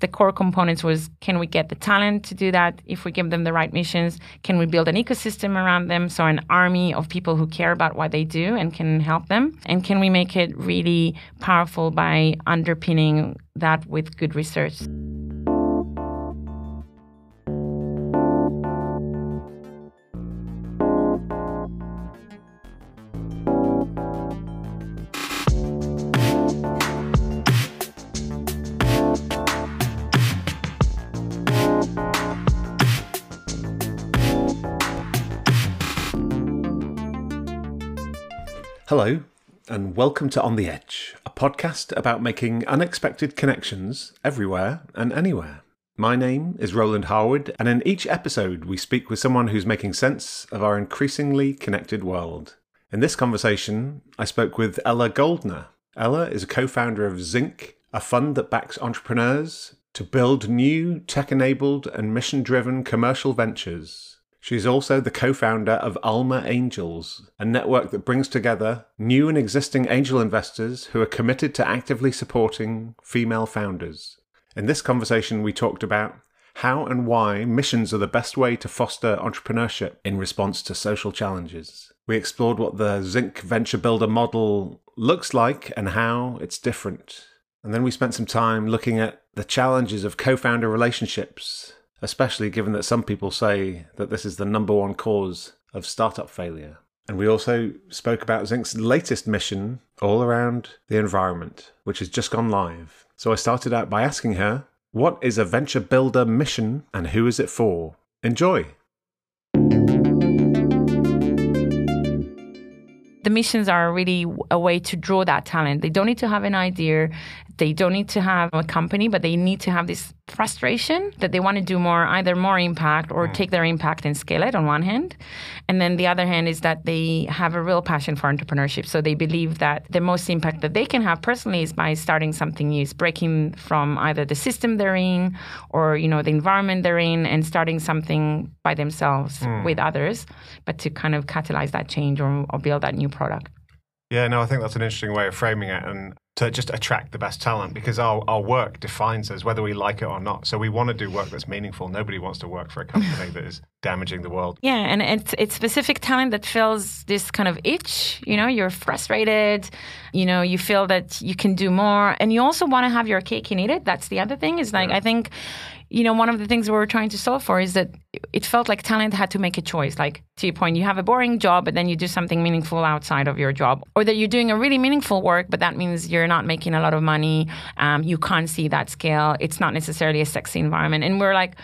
the core components was can we get the talent to do that? If we give them the right missions can we build an ecosystem around them? So an army of people who care about what they do and can help them. And can we make it really powerful by underpinning that with good research and welcome to On the Edge, a podcast about making unexpected connections everywhere and anywhere. My name is Roland Harwood, and in each episode, we speak with someone who's making sense of our increasingly connected world. In this conversation, I spoke with Ella Goldner. Ella is a co founder of Zinc, a fund that backs entrepreneurs to build new tech enabled and mission driven commercial ventures She's also the co founder of Alma Angels, a network that brings together new and existing angel investors who are committed to actively supporting female founders. In this conversation, we talked about how and why missions are the best way to foster entrepreneurship in response to social challenges. We explored what the Zinc Venture Builder model looks like and how it's different. And then we spent some time looking at the challenges of co founder relationships especially given that some people say that this is the number one cause of startup failure. And we also spoke about Zinc's latest mission all around the environment, which has just gone live. So I started out by asking her, what is a venture builder mission and who is it for? Enjoy! the missions are really a way to draw that talent. They don't need to have an idea. They don't need to have a company, but they need to have this frustration that they want to do more, either more impact or mm. take their impact and scale it on one hand. And then the other hand is that they have a real passion for entrepreneurship. So they believe that the most impact that they can have personally is by starting something new, is breaking from either the system they're in or, you know, the environment they're in and starting something by themselves mm. with others, but to kind of catalyze that change or, or build that new product. Yeah, no, I think that's an interesting way of framing it. And to just attract the best talent because our, our work defines us whether we like it or not. So we want to do work that's meaningful. Nobody wants to work for a company that is damaging the world. Yeah, and it's it's specific talent that fills this kind of itch. You know, you're frustrated, you know, you feel that you can do more and you also want to have your cake and eat it. That's the other thing is like yeah. I think you know, one of the things we were trying to solve for is that it felt like talent had to make a choice. Like, to your point, you have a boring job, but then you do something meaningful outside of your job. Or that you're doing a really meaningful work, but that means you're not making a lot of money. Um, you can't see that scale. It's not necessarily a sexy environment. And we're like,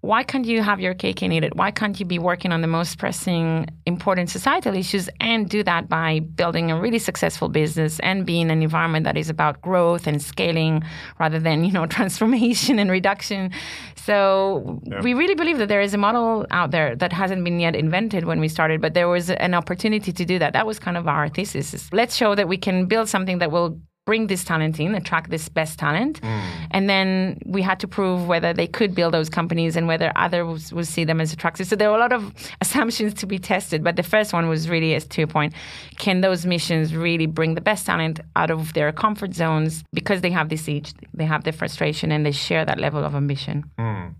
why can't you have your cake and eat it? Why can't you be working on the most pressing, important societal issues and do that by building a really successful business and being an environment that is about growth and scaling rather than, you know, transformation and reduction? So yeah. we really believe that there is a model out there that hasn't been yet invented when we started, but there was an opportunity to do that. That was kind of our thesis. Let's show that we can build something that will bring this talent in, attract this best talent. Mm. And then we had to prove whether they could build those companies and whether others would see them as attractive. So there were a lot of assumptions to be tested. But the first one was really, as to your point, can those missions really bring the best talent out of their comfort zones because they have this each, they have the frustration and they share that level of ambition. Mm.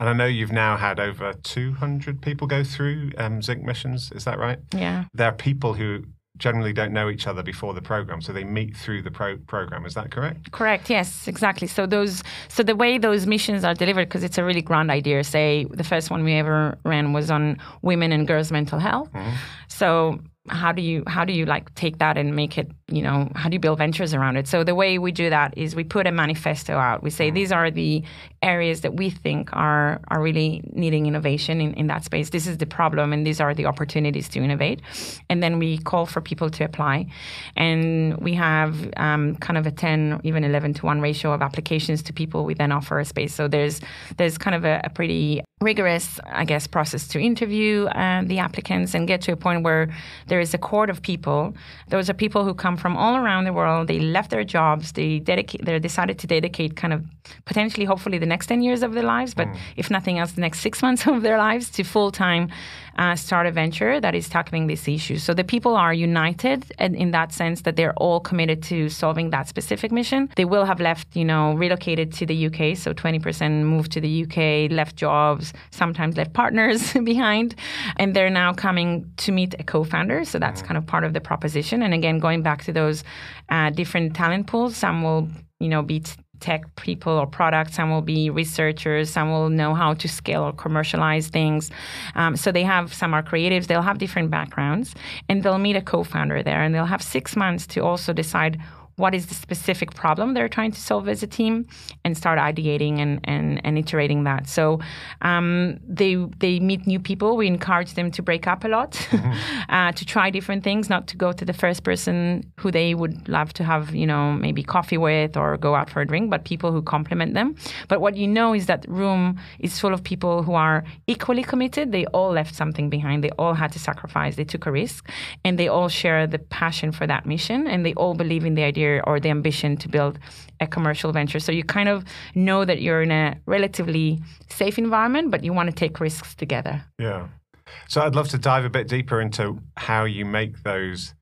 And I know you've now had over 200 people go through um, Zinc missions. Is that right? Yeah. There are people who generally don't know each other before the program so they meet through the pro- program. Is that correct? Correct yes exactly. So those so the way those missions are delivered because it's a really grand idea. Say the first one we ever ran was on women and girls mental health. Mm-hmm. so how do you how do you like take that and make it you know how do you build ventures around it? So the way we do that is we put a manifesto out. We say these are the areas that we think are are really needing innovation in, in that space. This is the problem and these are the opportunities to innovate. And then we call for people to apply. And we have um, kind of a 10 even 11 to 1 ratio of applications to people. We then offer a space. So there's there's kind of a, a pretty rigorous, I guess, process to interview uh, the applicants and get to a point where there is a court of people. Those are people who come from all around the world. They left their jobs. They dedicate. They decided to dedicate kind of potentially, hopefully, the next ten years of their lives, but mm. if nothing else, the next six months of their lives to full time uh, start a venture that is tackling this issue. So the people are united in, that sense that they're all committed to solving that specific mission. They will have left, you know, relocated to the UK. So 20% moved to the UK, left jobs, sometimes left partners behind. And they're now coming to meet a co founder. So that's kind of part of the proposition. And again, going back to those uh, different talent pools, some will you know, be tech people or products. Some will be researchers. Some will know how to scale or commercialize things. Um, so they have some are creatives. They'll have different backgrounds, and they'll meet a co-founder there, and they'll have six months to also decide what is the specific problem they're trying to solve as a team and start ideating and, and, and iterating that. So um, they, they meet new people. We encourage them to break up a lot, mm-hmm. uh, to try different things, not to go to the first person who they would love to have, you know, maybe coffee with or go out for a drink, but people who complement them. But what you know is that room is full of people who are equally committed. They all left something behind. They all had to sacrifice. They took a risk and they all share the passion for that mission and they all believe in the idea or the ambition to build a commercial venture. So you kind of know that you're in a relatively safe environment, but you want to take risks together. Yeah. So I'd love to dive a bit deeper into how you make those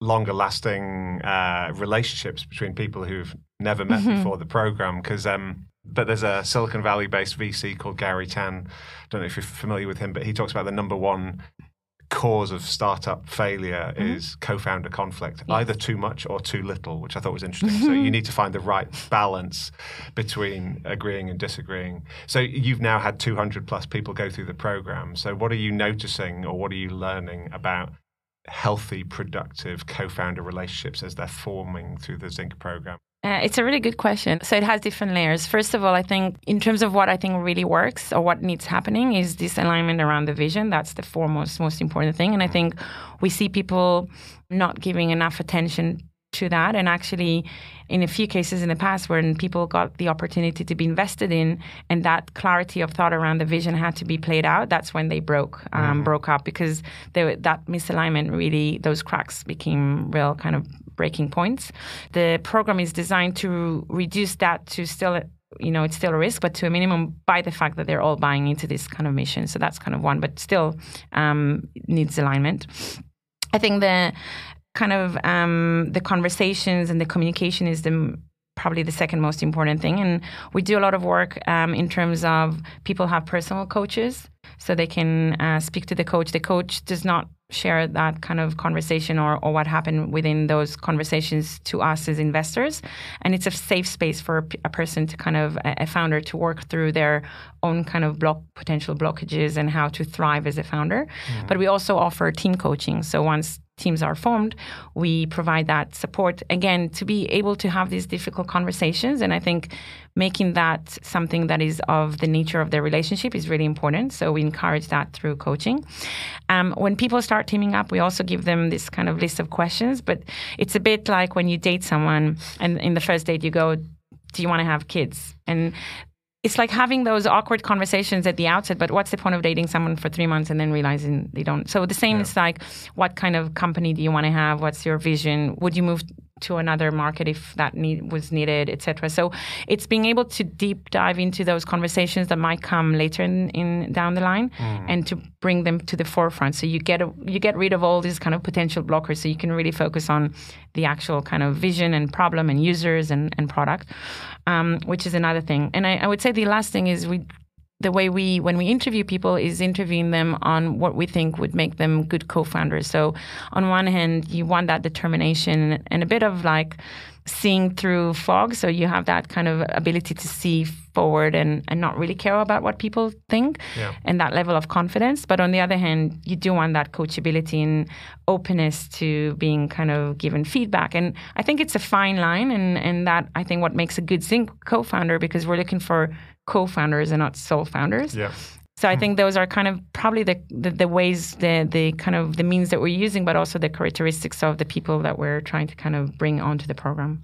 longer lasting uh, relationships between people who've never met mm-hmm. before the program because um, but there's a Silicon Valley based VC called Garry Tan. I don't know if you're familiar with him, but he talks about the number one cause of startup failure mm-hmm. is co-founder conflict yes. either too much or too little which i thought was interesting. So you need to find the right balance between agreeing and disagreeing. So you've now had 200 plus people go through the program. So what are you noticing or what are you learning about healthy productive co-founder relationships as they're forming through the zinc program uh, it's a really good question. So it has different layers. First of all, I think in terms of what I think really works or what needs happening is this alignment around the vision. That's the foremost, most important thing. And I think we see people not giving enough attention to that. And actually, in a few cases in the past, when people got the opportunity to be invested in, and that clarity of thought around the vision had to be played out, that's when they broke um, mm-hmm. broke up because they, that misalignment really those cracks became real kind of breaking points. The program is designed to reduce that to still you know it's still a risk but to a minimum by the fact that they're all buying into this kind of mission. So that's kind of one but still um, needs alignment. I think the kind of um, the conversations and the communication is the probably the second most important thing. And we do a lot of work um, in terms of people have personal coaches so they can uh, speak to the coach. The coach does not share that kind of conversation or, or what happened within those conversations to us as investors. And it's a safe space for a, a person to kind of, a, a, founder to work through their own kind of block, potential blockages and how to thrive as a founder. Mm-hmm. But we also offer team coaching. So once teams are formed, we provide that support again to be able to have these difficult conversations. And I think making that something that is of the nature of their relationship is really important. So we encourage that through coaching. Um, when people start teaming up, we also give them this kind of list of questions, but it's a bit like when you date someone and in the first date you go, do you want to have kids? And it's like having those awkward conversations at the outset, but what's the point of dating someone for three months and then realizing they don't? So the same yeah. is like, what kind of company do you want to have? What's your vision? Would you move to another market if that need was needed, etc. So it's being able to deep dive into those conversations that might come later in, in down the line, mm. and to bring them to the forefront. So you get a, you get rid of all these kind of potential blockers, so you can really focus on the actual kind of vision and problem and users and, and product, um, which is another thing. And I, I would say the last thing is we the way we when we interview people is interviewing them on what we think would make them good co-founders. So on one hand you want that determination and a bit of like seeing through fog. So you have that kind of ability to see forward and, and not really care about what people think yeah. and that level of confidence. But on the other hand you do want that coachability and openness to being kind of given feedback. And i think it's a fine line and, and that i think what makes a good zinc co-founder because we're looking for co-founders and not sole founders. Yeah. So I hmm. think those are kind of probably the, the, the, ways, the, the kind of the means that we're using, but also the characteristics of the people that we're trying to kind of bring onto the program.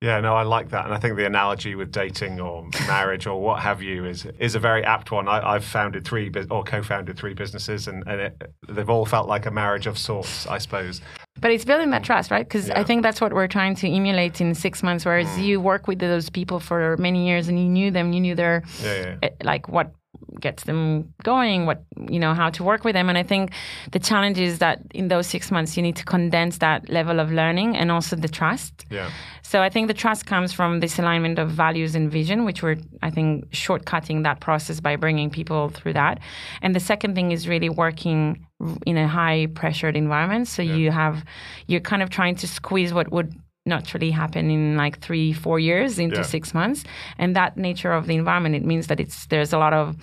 Yeah, no, I like that, and I think the analogy with dating or marriage or what have you is is a very apt one. I, have founded three or co-founded three businesses, and, and it, they've all felt like a marriage of sorts, I suppose. But it's building that trust, right? Because yeah. I think that's what we're trying to emulate in six months. Whereas mm. you work with those people for many years and you knew them, you knew their yeah, yeah. Eh, like what gets them going, what you know, how to work with them. And I think the challenge is that in those six months you need to condense that level of learning and also the trust. Yeah. So I think the trust comes from this alignment of values and vision, which we're I think shortcutting that process by bringing people through that. And the second thing is really working in a high pressured environment. So yeah. you have you're kind of trying to squeeze what would naturally happen in like three four years into yeah. six months and that nature of the environment it means that it's there's a lot of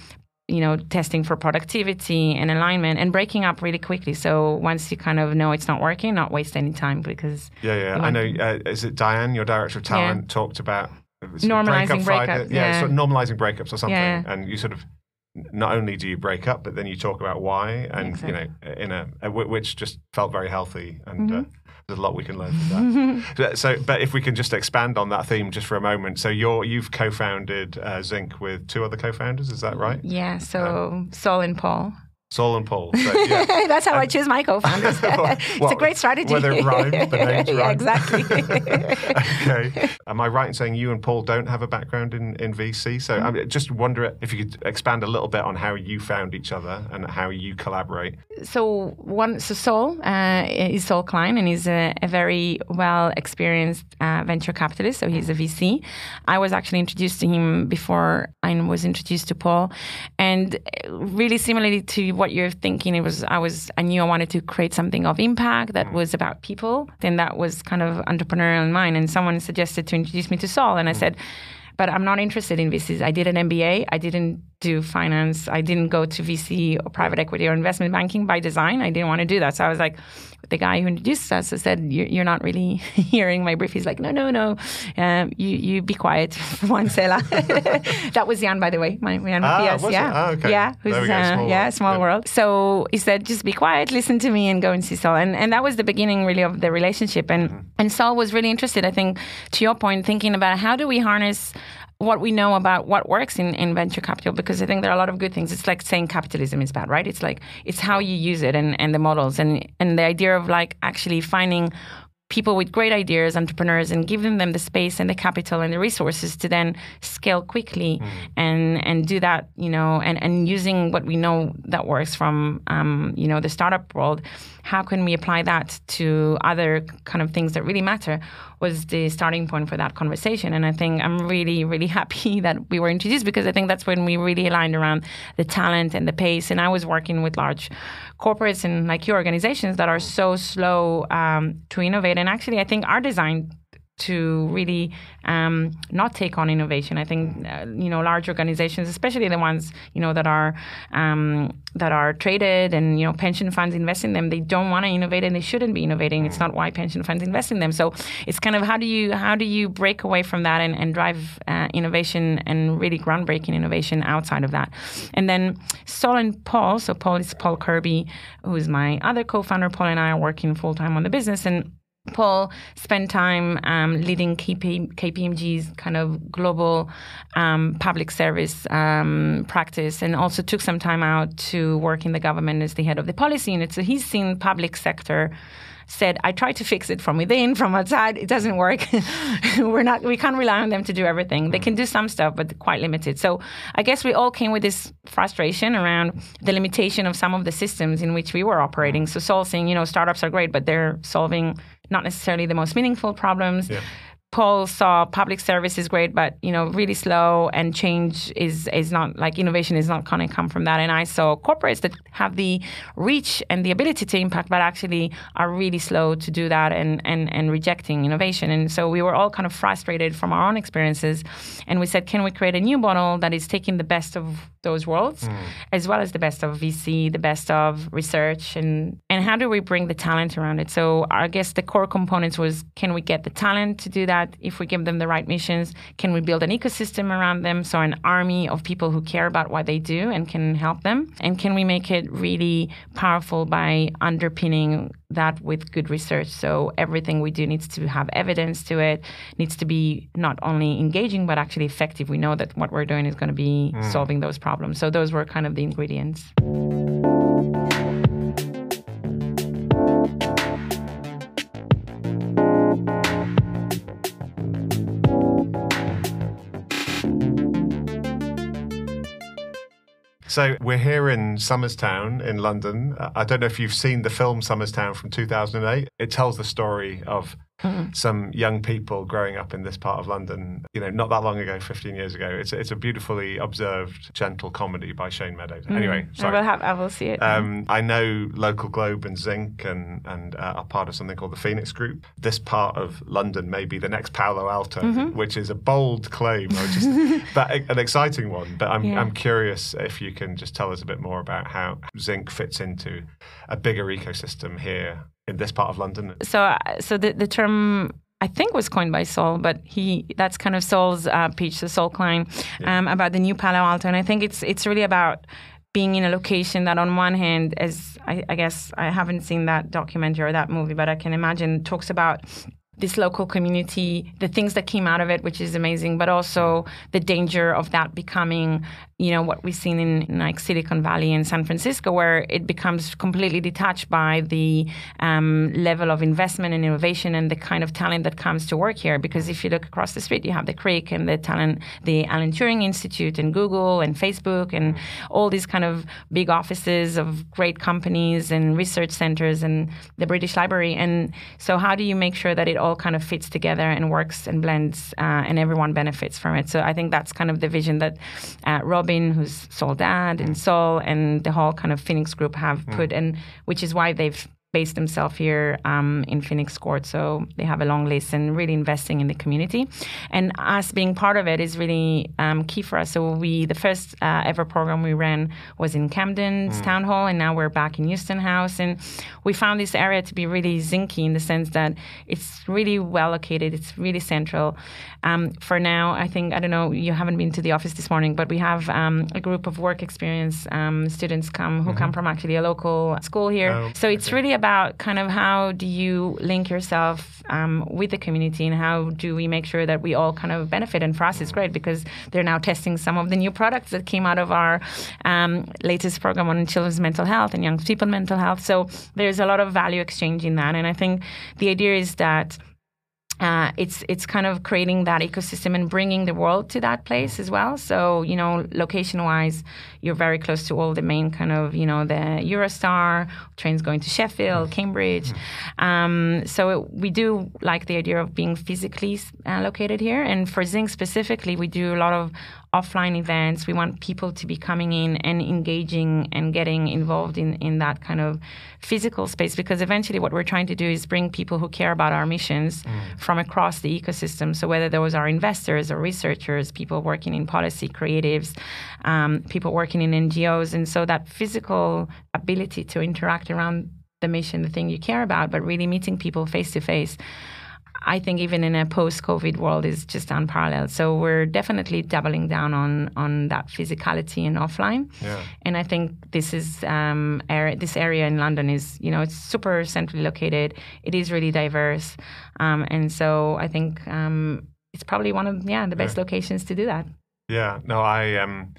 you know, testing for productivity and alignment and breaking up really quickly. So once you kind of know it's not working, not waste any time because. Yeah, yeah. I know. Uh, is it Diane, your director of talent, yeah. talked about normalizing breakups? Yeah, yeah. Sort of normalizing breakups or something. Yeah. And you sort of not only do you break up, but then you talk about why, and exactly. you know, in a which just felt very healthy and. Uh, mm-hmm. Uh, there's a lot we can learn from that. so, but if we can just expand on that theme just for a moment. So, you're you've co-founded uh, Zinc with two other co-founders, is that right? Yeah. So, um, Saul and Paul. Saul and Paul. So, yeah. That's how and, I choose my co-founders. it's a great strategy. Whether it rhymes, the names yeah, rhyme. exactly. okay. Am I right in saying you and Paul don't have a background in, in VC? So mm-hmm. I just wonder if you could expand a little bit on how you found each other and how you collaborate. So one, so Saul uh, is Saul Klein, and he's a, a very well experienced uh, venture capitalist. So he's a VC. I was actually introduced to him before I was introduced to Paul, and really similarly to what you're thinking. It was I was I knew I wanted to create something of impact that mm. was about people. Then that was kind of entrepreneurial in mind. And someone suggested to introduce me to Saul, and I mm. said, "But I'm not interested in VCs. I did an MBA. I didn't do finance. I didn't go to VC or private equity or investment banking by design. I didn't want to do that. So I was like." The guy who introduced us said, "You're not really hearing my brief." He's like, "No, no, no, um, you you be quiet one that was Jan, by the way, my Jan ah, yeah, oh, okay. yeah, who's, uh, small yeah, small yeah. world. So he said, "Just be quiet, listen to me, and go and see Saul." And and that was the beginning, really, of the relationship. And mm-hmm. and Saul was really interested, I think, to your point, thinking about how do we harness what we know about what works in, in venture capital because I think there are a lot of good things. It's like saying capitalism is bad, right? It's like it's how you use it and, and the models and and the idea of like actually finding people with great ideas, entrepreneurs, and giving them the space and the capital and the resources to then scale quickly mm. and and do that, you know, and, and using what we know that works from um, you know the startup world how can we apply that to other kind of things that really matter was the starting point for that conversation. And I think I'm really, really happy that we were introduced because I think that's when we really aligned around the talent and the pace. And I was working with large corporates and like your organizations that are so slow um, to innovate. And actually, I think our design to really um, not take on innovation. I think uh, you know large organizations, especially the ones you know that are um, that are traded and you know pension funds invest in them, they don't want to innovate and they shouldn't be innovating. It's not why pension funds invest in them. So it's kind of how do you how do you break away from that and, and drive uh, innovation and really groundbreaking innovation outside of that. And then Saul and Paul, so Paul is Paul Kirby, who is my other co-founder. Paul and I are working full time on the business and Paul spent time um, leading KP, KPMG's kind of global um, public service um, practice and also took some time out to work in the government as the head of the policy unit. So he's seen public sector said, I try to fix it from within, from outside. It doesn't work. We're not, we can't rely on them to do everything. They can do some stuff, but quite limited. So I guess we all came with this frustration around the limitation of some of the systems in which we were operating. So Saul saying, you know, startups are great, but they're solving not necessarily the most meaningful problems. Yeah. Paul saw public service is great, but you know, really slow and change is is not like innovation is not going to come from that. And I saw corporates that have the reach and the ability to impact, but actually are really slow to do that and and and rejecting innovation. And so we were all kind of frustrated from our own experiences, and we said, can we create a new model that is taking the best of those worlds, mm. as well as the best of VC, the best of research, and and how do we bring the talent around it? So I guess the core components was, can we get the talent to do that? That if we give them the right missions, can we build an ecosystem around them? So, an army of people who care about what they do and can help them? And can we make it really powerful by underpinning that with good research? So, everything we do needs to have evidence to it, needs to be not only engaging, but actually effective. We know that what we're doing is going to be mm. solving those problems. So, those were kind of the ingredients. So we're here in Somers Town in London. I don't know if you've seen the film Somers Town from 2008. It tells the story of mm. some young people growing up in this part of London, you know, not that long ago, 15 years ago. It's a, it's a beautifully observed, gentle comedy by Shane Meadows. Mm. Anyway, sorry. I will, have, I will see it. Um, I know Local Globe and Zinc and, and uh, are part of something called the Phoenix Group. This part of London may be the next Palo Alto, mm-hmm. which is a bold claim, or just but an exciting one. But I'm, yeah. I'm curious if you can just tell us a bit more about how Zinc fits into a bigger ecosystem here in this part of London? So, uh, so the, the term I think was coined by Saul, but he that's kind of Saul's uh, pitch, so Saul Klein, yeah. um, about the new Palo Alto, and I think it's it's really about being in a location that on one hand as I, I guess I haven't seen that documentary or that movie, but I can imagine talks about this local community, the things that came out of it, which is amazing, but also the danger of that becoming, you know, what we've seen in, in like Silicon Valley and San Francisco, where it becomes completely detached by the um, level of investment and innovation and the kind of talent that comes to work here. Because if you look across the street, you have the Crick and the talent, the Alan Turing Institute and Google and Facebook and all these kind of big offices of great companies and research centers and the British Library. And so, how do you make sure that it all all kind of fits together and works and blends, uh, and everyone benefits from it. So I think that's kind of the vision that uh, Robin, who's Saul Dad, and Saul, and the whole kind of Phoenix group have mm. put, and which is why they've based themselves here um, in Phoenix Court. So they have a long list and really investing in the community. And us being part of it is really um, key for us. So we, the first uh, ever program we ran was in Camden's mm. Town Hall, and now we're back in Euston House. And we found this area to be really zinky in the sense that it's really well located. It's really central. Um, for now, I think, I don't know, you haven't been to the office this morning, but we have um, a group of work experience um, students come who mm-hmm. come from actually a local school here. Oh, so it's okay. really about kind of how do you link yourself um, with the community and how do we make sure that we all kind of benefit. And for us, it's great because they're now testing some of the new products that came out of our um, latest program on children's mental health and young people mental health. So there's a lot of value exchange in that. And I think the idea is that uh, it's it's kind of creating that ecosystem and bringing the world to that place as well. So you know, location wise, you're very close to all the main kind of you know the Eurostar trains going to Sheffield. Cambridge. Mm. Um, so it, we do like the idea of being physically uh, located here. And for Zinc specifically, we do a lot of offline events. We want people to be coming in and engaging and getting involved in, in that kind of physical space because eventually what we're trying to do is bring people who care about our missions mm. from across the ecosystem. So whether those are investors or researchers, people working in policy, creatives, um, people working in NGOs. And so that physical ability to interact around the mission, the thing you care about, but really meeting people face to face. I think even in a post-COVID world is just unparalleled. So we're definitely doubling down on on that physicality and offline. Yeah. And I think this is um, area, this area in London is you know it's super centrally located. It is really diverse, um, and so I think um, it's probably one of yeah the best yeah. locations to do that. Yeah. No, I um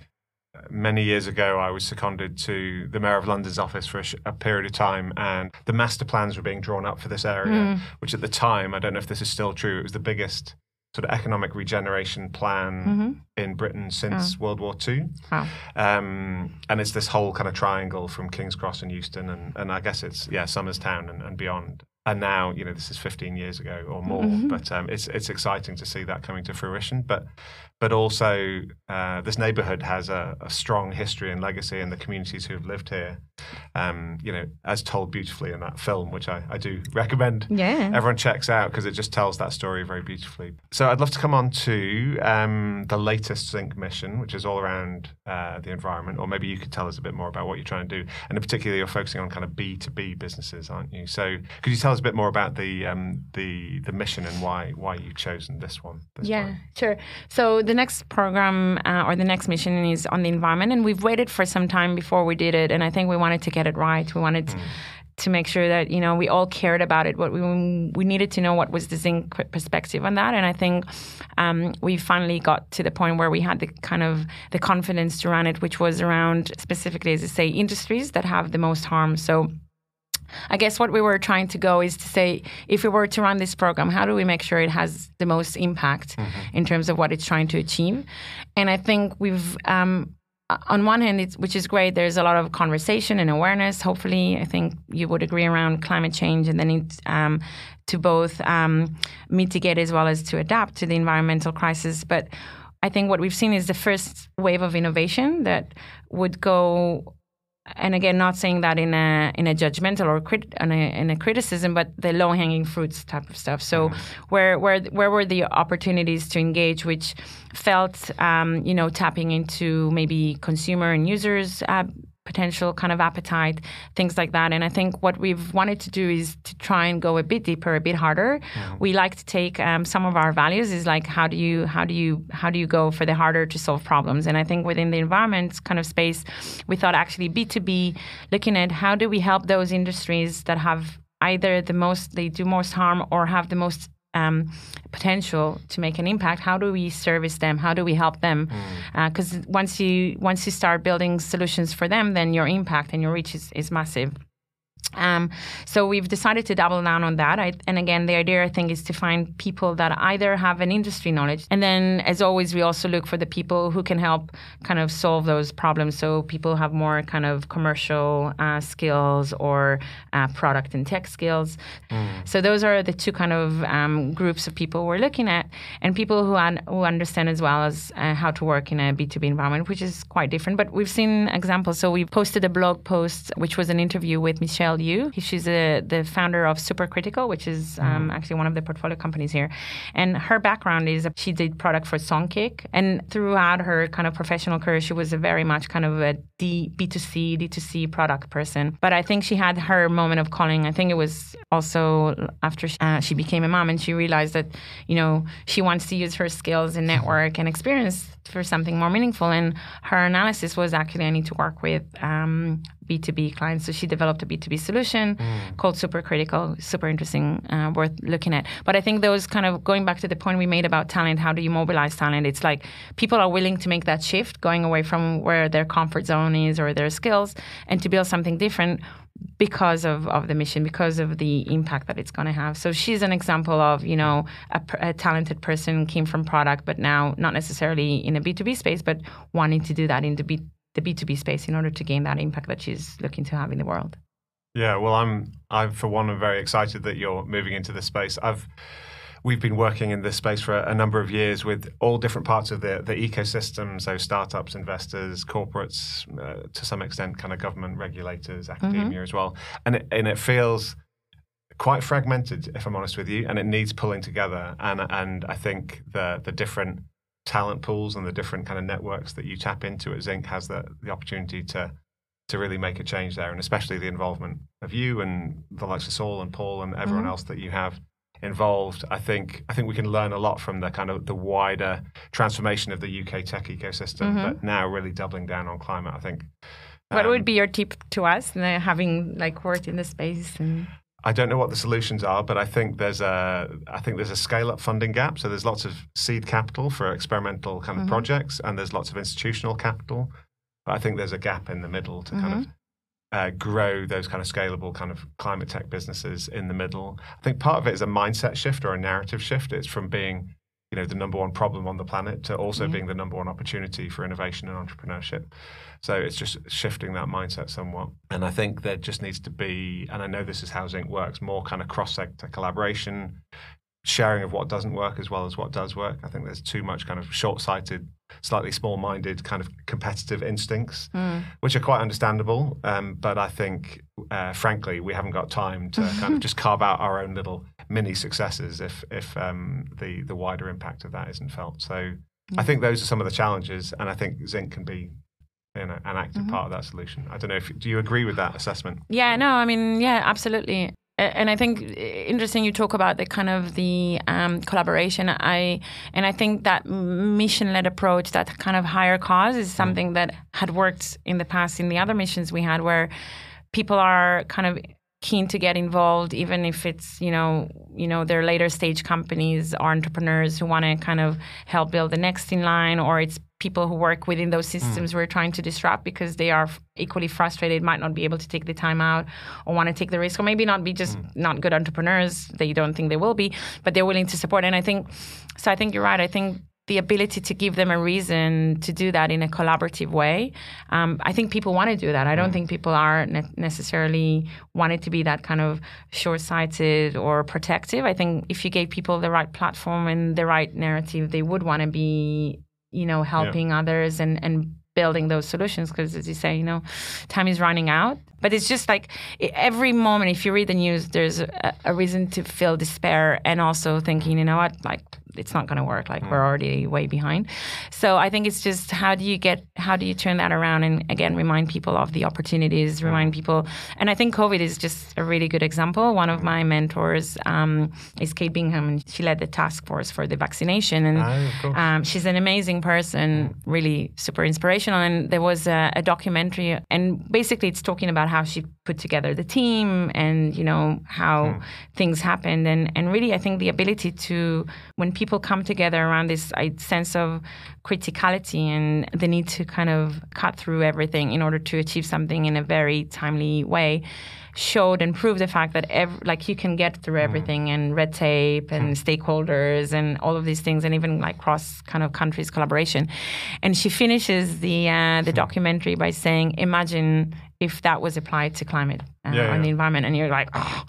many years ago, I was seconded to the Mayor of London's office for a, sh- a, period of time, and the master plans were being drawn up for this area, mm. which at the time, I don't know if this is still true, it was the biggest sort of economic regeneration plan mm-hmm. in Britain since oh. World War II. Wow. Um, and it's this whole kind of triangle from King's Cross and Euston, and, and I guess it's, yeah, Somers Town and, and beyond and now you know this is 15 years ago or more mm-hmm. but um, it's it's exciting to see that coming to fruition but but also uh, this neighborhood has a, a, strong history and legacy and the communities who have lived here um, you know as told beautifully in that film which i, I do recommend yeah. everyone checks out because it just tells that story very beautifully so i'd love to come on to um, the latest zinc mission which is all around uh, the environment or maybe you could tell us a bit more about what you're trying to do and in particular you're focusing on kind of b2b businesses aren't you so could you tell tell us a bit more about the um, the the mission and why why you've chosen this one? This yeah, time? sure. So the next program uh, or the next mission is on the environment, and we've waited for some time before we did it, and I think we wanted to get it right. We wanted. Mm. To make sure that you know we all cared about it, what we we needed to know what was the Zinc perspective on that, and I think um, we finally got to the point where we had the kind of the confidence to run it, which was around specifically, as I say, industries that have the most harm. So I guess what we were trying to go is to say, if we were to run this program, how do we make sure it has the most impact mm-hmm. in terms of what it's trying to achieve? And I think we've, um, on one hand, which is great, there's a lot of conversation and awareness. Hopefully, I think you would agree around climate change and the need um, to both um, mitigate as well as to adapt to the environmental crisis. But I think what we've seen is the first wave of innovation that would go and again, not saying that in a in a judgmental or crit, in, a, in a criticism, but the low hanging fruits type of stuff. So, mm. where where where were the opportunities to engage, which felt um, you know tapping into maybe consumer and users uh, potential kind of appetite, things like that. And I think what we've wanted to do is to try and go a bit deeper, a bit harder. Mm-hmm. We like to take um, some of our values is like how do you how do you how do you go for the harder to solve problems? And I think within the environment kind of space, we thought actually B two B, looking at how do we help those industries that have either the most they do most harm or have the most um, potential to make an impact, how do we service them? How do we help them? Because mm. uh, once you once you start building solutions for them, then your impact and your reach is, is massive. Um, so we've decided to double down on that. I, and again, the idea I think is to find people that either have an industry knowledge, and then as always, we also look for the people who can help kind of solve those problems. So people have more kind of commercial uh, skills or uh, product and tech skills. Mm. So those are the two kind of um, groups of people we're looking at, and people who un- who understand as well as uh, how to work in a B two B environment, which is quite different. But we've seen examples. So we posted a blog post, which was an interview with Michelle You. She's a, the founder of Supercritical, which is um, mm. actually one of the portfolio companies here. And her background is she did product for Songkick. And throughout her kind of professional career, she was a very much kind of a D, B2C, D2C product person. But I think she had her moment of calling. I think it was also after she, uh, she became a mom and she realized that, you know, she wants to use her skills and network and experience for something more meaningful. And her analysis was actually I need to work with um, B2B clients. So she developed a B2B solution mm. called Supercritical, super interesting, uh, worth looking at. But I think those kind of going back to the point we made about talent, how do you mobilize talent? It's like people are willing to make that shift, going away from where their comfort zone is or their skills, and to build something different because of, of the mission, because of the impact that it's going to have. So she's an example of, you know, a, a, talented person came from product, but now not necessarily in a B2B space, but wanting to do that in the, B, the B2B space in order to gain that impact that she's looking to have in the world. Yeah, well, I'm, I for one, I'm very excited that you're moving into this space. I've, we've been working in this space for a, number of years with all different parts of the, the ecosystem. So, startups, investors, corporates, uh, to some extent, kind of government regulators, academia mm-hmm. as well. And it, and it feels quite fragmented, if I'm honest with you, and it needs pulling together. And, and I think the, the different talent pools and the different kind of networks that you tap into at Zinc has the, the opportunity to to really make a change there, and especially the involvement of you and the likes of Saul and Paul and everyone mm-hmm. else that you have involved, I think I think we can learn a lot from the kind of the wider transformation of the UK tech ecosystem, mm-hmm. but now really doubling down on climate. I think. What um, would be your tip to us, having like worked in the space? And... I don't know what the solutions are, but I think there's a I think there's a scale up funding gap. So there's lots of seed capital for experimental kind of mm-hmm. projects, and there's lots of institutional capital. But I think there's a gap in the middle to mm-hmm. kind of mm-hmm uh, grow those kind of scalable kind of climate tech businesses in the middle. I think part of it is a mindset shift or a narrative shift. It's from being, you know, the number one problem on the planet to also mm-hmm. being the number one opportunity for innovation and entrepreneurship. So it's just shifting that mindset somewhat. And I think there just needs to be, and I know this is how Zinc works, more kind of cross sector collaboration, sharing of what doesn't work as well as what does work. I think there's too much kind of short sighted slightly small-minded kind of competitive instincts, mm. which are quite understandable. Um, but I think, uh, frankly, we haven't got time to kind of just carve out our own little mini successes if if um, the the wider impact of that isn't felt. So mm. I think those are some of the challenges, and I think Zinc can be you know, an active mm-hmm. part of that solution. I don't know if do you agree with that assessment? Yeah, no, I mean, yeah, absolutely and I think interesting you talk about the kind of the um, collaboration. I and I think that mission-led approach, that kind of higher cause, is something that had worked in the past in the other missions we had, where people are kind of keen to get involved, even if it's you know you know their later stage companies or entrepreneurs who want to kind of help build the next in line, or it's people who work within those hmm. systems mm. we're trying to disrupt because they are equally frustrated, might not be able to take the time out or want to take the risk, or maybe not be just mm. not good entrepreneurs. They don't think they will be, but they're willing to support. And I think so. I think you're right. I think the ability to give them a reason to do that in a collaborative way. Um, I think people want to do that. I don't mm. think people are ne- necessarily wanted to be that kind of short-sighted or protective. I think if you gave people the right platform and the right narrative, they would want to be, you know, helping yeah. others and and building those solutions because as you say you know time is running out but it's just like every moment if you read the news there's a, a reason to feel despair and also thinking you know what like it's not going to work. Like mm. we're already way behind. So I think it's just how do you get how do you turn that around and again remind people of the opportunities, mm. remind people. And I think COVID is just a really good example. One of mm. my mentors um, is Kate Bingham, and she led the task force for the vaccination, and ah, um, she's an amazing person, mm. really super inspirational. And there was a, a documentary, and basically it's talking about how she put together the team and you know how mm. things happened and and really I think the ability to when people come together around this sense of criticality and the need to kind of cut through everything in order to achieve something in a very timely way showed and proved the fact that ev- like you can get through hmm. everything mm. and red tape and mm. stakeholders and all of these things and even like cross kind of countries collaboration and she finishes the uh, the documentary by saying imagine if that was applied to climate uh, yeah, yeah. the environment. And you're like, oh,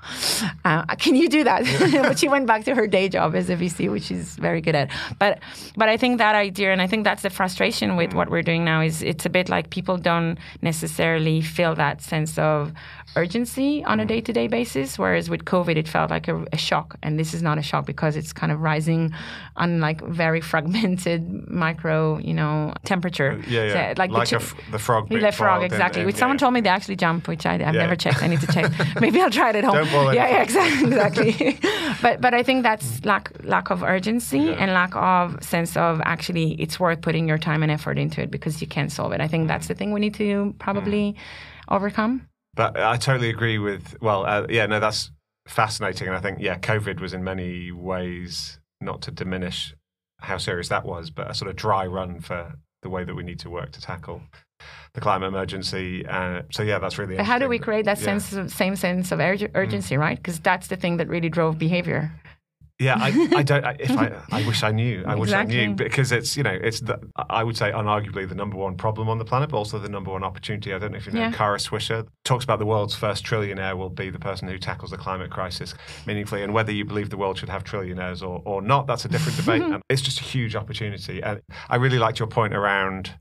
uh, can you do that? but she went back to her day job as a VC, which she's very good at. But but I think that idea, and I think that's the frustration with what we're doing now, is it's a bit like people don't necessarily feel that sense of urgency on a day to day basis. Whereas with COVID, it felt like a, a, shock. And this is not a shock because it's kind of rising on like very fragmented micro, you know, temperature. Yeah, yeah. So, like, like the, ch- the frog. The frog, exactly. In, in, which someone told me they actually jump, which I, have never checked. I need to check. Maybe I'll try it at home. Don't bother. Yeah, yeah, exactly. exactly. but but I think that's lack lack of urgency yeah. and lack of sense of actually it's worth putting your time and effort into it because you can solve it. I think that's the thing we need to probably mm. overcome. But I totally agree with. Well, uh, yeah, no, that's fascinating, and I think yeah, COVID was in many ways not to diminish how serious that was, but a sort of dry run for the way that we need to work to tackle the climate emergency. Uh, so yeah, that's really. How do we create that yeah. sense of, same sense of urg- urgency, mm. right? Because that's the thing that really drove behavior. Yeah, I, I don't. I, if I, I wish I knew. I exactly. wish I knew because it's you know it's the I would say unarguably the number one problem on the planet, but also the number one opportunity. I don't know if you know yeah. Kara Swisher talks about the world's first trillionaire will be the person who tackles the climate crisis meaningfully, and whether you believe the world should have trillionaires or or not, that's a different debate. and it's just a huge opportunity. And I really liked your point around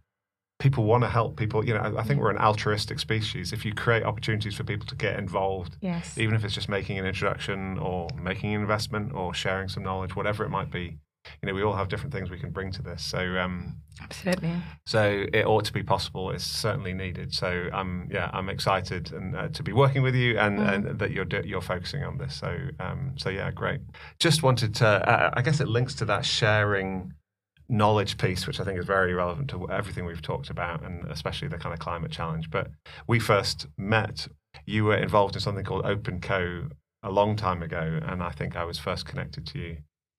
people want to help people. You know, I think we're an altruistic species. If you create opportunities for people to get involved, yes. even if it's just making an introduction or making an investment or sharing some knowledge, whatever it might be, you know, we all have different things we can bring to this. So, um, absolutely. So it ought to be possible. It's certainly needed. So, um, yeah, I'm excited and uh, to be working with you and, mm. and that you're you're focusing on this. So, um, so yeah, great. Just wanted to. Uh, I guess it links to that sharing knowledge piece, which I think is very relevant to everything we've talked about, and especially the kind of climate challenge. But we first met, you were involved in something called OpenCo a long time ago, and I think I was first connected to you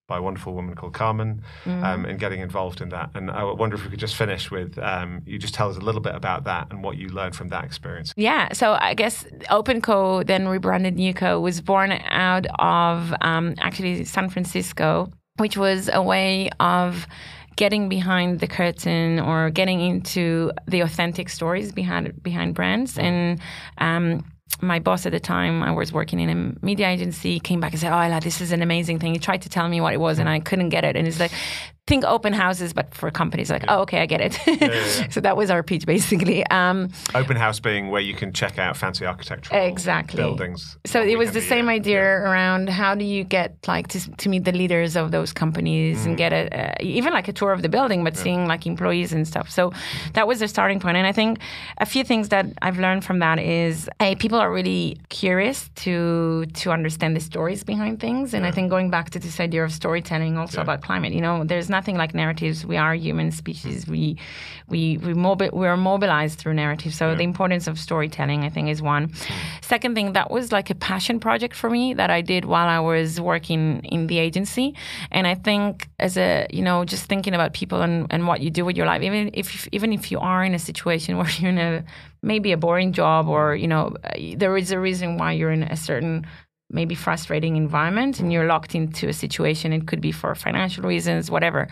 by a wonderful woman called Carmen, mm. um, and getting involved in that. And I wonder if we could just finish with um, you just tell us a little bit about that and what you learned from that experience. Yeah, so I guess OpenCo, then rebranded NewCo, was born out of um, actually San Francisco, which was a way of getting behind the curtain or getting into the authentic stories behind behind brands. And um, my boss at the time, I was working in a media agency, came back and said, "Oh, Ella, this is an amazing thing." He tried to tell me what it was, and I couldn't get it. And it's like think open houses, but for companies. Like, oh, okay, I get it. so that was our pitch basically. Um, open house being where you can check out fancy architecture, exactly buildings. So it was the same idea around how do you get like to, to meet the leaders of those companies mm. and get a, uh, even like a tour of the building, but yeah. seeing like employees and stuff. So that was the starting point. And I think a few things that I've learned from that is, hey, people are really curious to to understand the stories behind things. And yeah. I think going back to this idea of storytelling also yeah. about climate, you know, there's nothing like narratives. We are human species. We we we mobi- we're mobilized through narratives. So yeah. the importance of storytelling, I think, is one. Second thing, that was like a passion project for me that I did while I was working in the agency. And I think as a you know just thinking about people and, and what you do with your life, even if even if you are in a situation where you're in a maybe a boring job or you know there is a reason why you're in a certain maybe frustrating environment and you're locked into a situation. It could be for financial reasons whatever.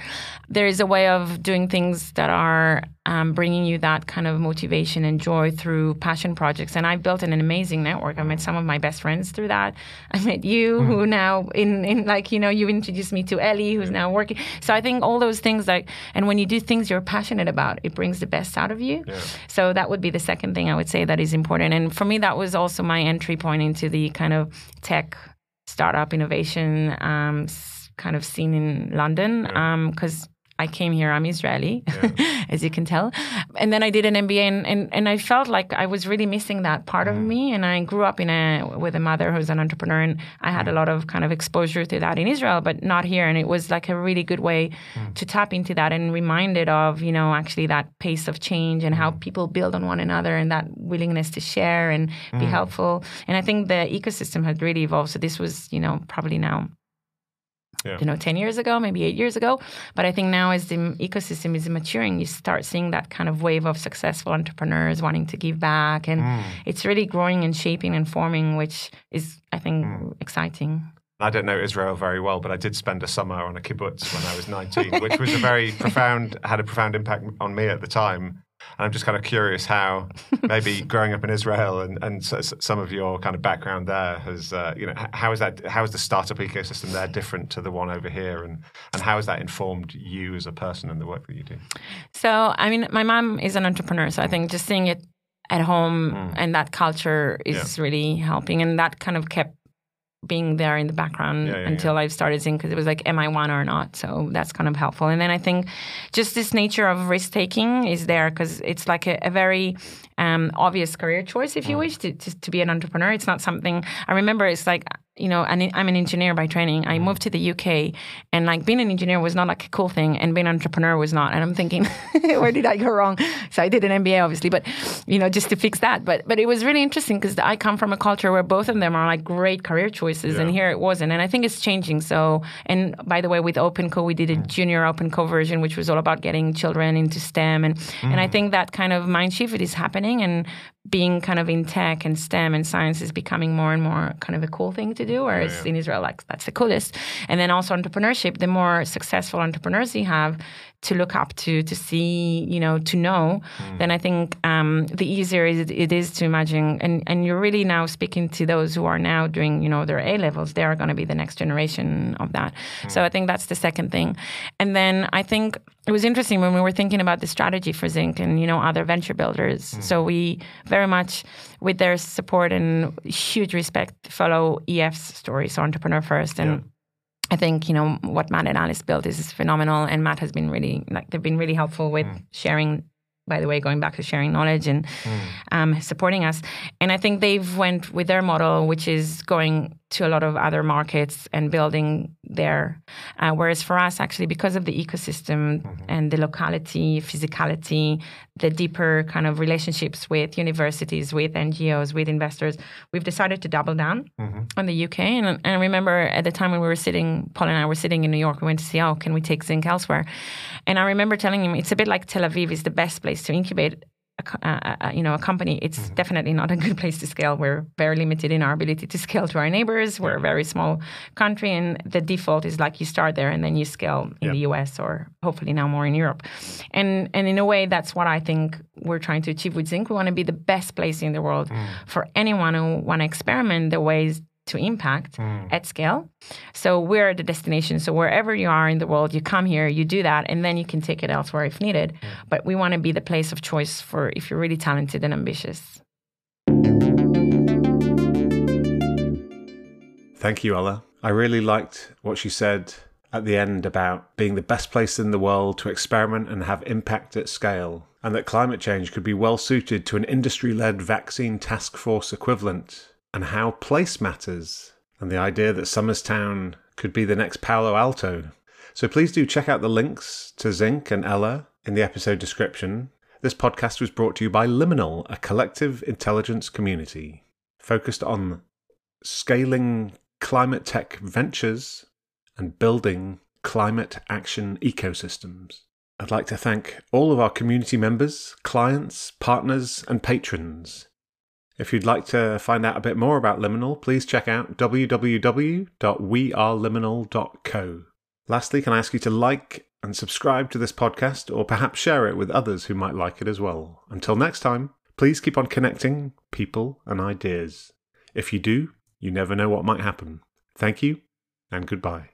There is a way of doing things that are um, bringing you that kind of motivation and joy through passion projects. And i've built an amazing network. I met some of my best friends through that. I met you mm. who now in, in like you know you introduced me to ellie who's now working. So i think all those things like and when you do things you're passionate about it brings the best out of you. Yeah. so that would be the second thing i would say that is important. And for me that was also my entry point into the kind of tech startup innovation um, kind of scene in London because um, I came here, I'm Israeli, yeah. as you can tell. And then I did an MBA and, and, and I felt like I was really missing that part mm. of me. And I grew up in a with a mother who's an entrepreneur and I had mm. a lot of kind of exposure to that in Israel, but not here. And it was like a really good way mm. to tap into that and reminded of, you know, actually that pace of change and how mm. people build on one another and that willingness to share and be mm. helpful. And I think the ecosystem had really evolved. So this was, you know, probably now yeah. you know 10 years ago maybe 8 years ago but i think now as the ecosystem is maturing you start seeing that kind of wave of successful entrepreneurs wanting to give back and mm. it's really growing and shaping and forming which is i think mm. exciting I don't know Israel very well, but I did spend a summer on a kibbutz when I was 19, which was a very profound, had a profound impact on me at the time. And I'm just kind of curious how maybe growing up in Israel and, and some of your kind of background there has, uh, you know, how is that, how is the startup ecosystem there different to the one over here? And, and how has that informed you as a person and the work that you do? So, I mean, my mom is an entrepreneur. So I think just seeing it at home mm. and that culture is yeah. really helping. And that kind of kept being there in the background yeah, yeah, until yeah. I started seeing because it was like, am I one or not? So that's kind of helpful. And then I think just this nature of risk taking is there because it's like a, a very um, obvious career choice, if you mm. wish, to, to, to, be an entrepreneur. It's not something I remember. It's like you know, I'm an engineer by training. I moved to the UK, and like being an engineer was not like a cool thing, and being an entrepreneur was not. And I'm thinking, where did I go wrong? So I did an MBA, obviously, but you know, just to fix that. But but it was really interesting because I come from a culture where both of them are like great career choices, yeah. and here it wasn't. And I think it's changing. So, and by the way, with OpenCo, we did a mm. junior OpenCo version, which was all about getting children into STEM, and mm. and I mm. think that kind of mind shift is happening, and being kind of in tech and STEM and science is becoming more and more kind of a cool thing to do, whereas yeah, yeah. in Israel, like that's the coolest. And then also entrepreneurship, the more successful entrepreneurs you have, to look up to, to see, you know, to know, mm. then I think um, the easier it, it is to imagine. And, and you're really now speaking to those who are now doing, you know, their A levels. They are going to be the next generation of that. Mm. So I think that's the second thing. And then I think it was interesting when we were thinking about the strategy for Zinc and, you know, other venture builders. Mm. So we very much, with their support and huge respect, follow EF's story, so Entrepreneur First. And yeah I think you know what Matt and Alice built is, phenomenal, and Matt has been really like they've been really helpful with mm. sharing by the way, going back to sharing knowledge and mm. um, supporting us. And I think they've went with their model, which is going to a lot of other markets and building there. Uh, whereas for us, actually, because of the ecosystem mm-hmm. and the locality, physicality, the deeper kind of relationships with universities, with NGOs, with investors, we've decided to double down mm-hmm. on the UK. And, and I remember at the time when we were sitting, Paul and I were sitting in New York, we went to see, oh, can we take Zinc elsewhere? And I remember telling him it's a bit like Tel Aviv is the best place to incubate a, a, you know a company, it's mm-hmm. definitely not a good place to scale. We're very limited in our ability to scale to our neighbors. We're a very small country, and the default is like you start there and then you scale in the US or hopefully now more in Europe. And and in a way, that's what I think we're trying to achieve with Zinc. We want to be the best place in the world mm. for anyone who want to experiment the ways to impact hmm. at scale. So we're the destination. So wherever you are in the world, you come here, you do that, and then you can take it elsewhere if needed. Hmm. But we want to be the place of choice for if you're really talented and ambitious. Thank you, Ella. I really liked what she said at the end about being the best place in the world to experiment and have impact at scale, and that climate change could be well suited to an industry led vaccine task force equivalent, and how place matters, and the idea that Somers Town could be the next Palo Alto. So please do check out the links to Zinc and Ella in the episode description. This podcast was brought to you by Liminal, a collective intelligence community focused on scaling climate tech ventures and building climate action ecosystems. I'd like to thank all of our community members, clients, partners, and patrons. If you'd like to find out a bit more about Liminal, please check out www.weareliminal.co. Lastly, can I ask you to like and subscribe to this podcast or perhaps share it with others who might like it as well? Until next time, please keep on connecting people and ideas. If you do, you never know what might happen. Thank you and goodbye.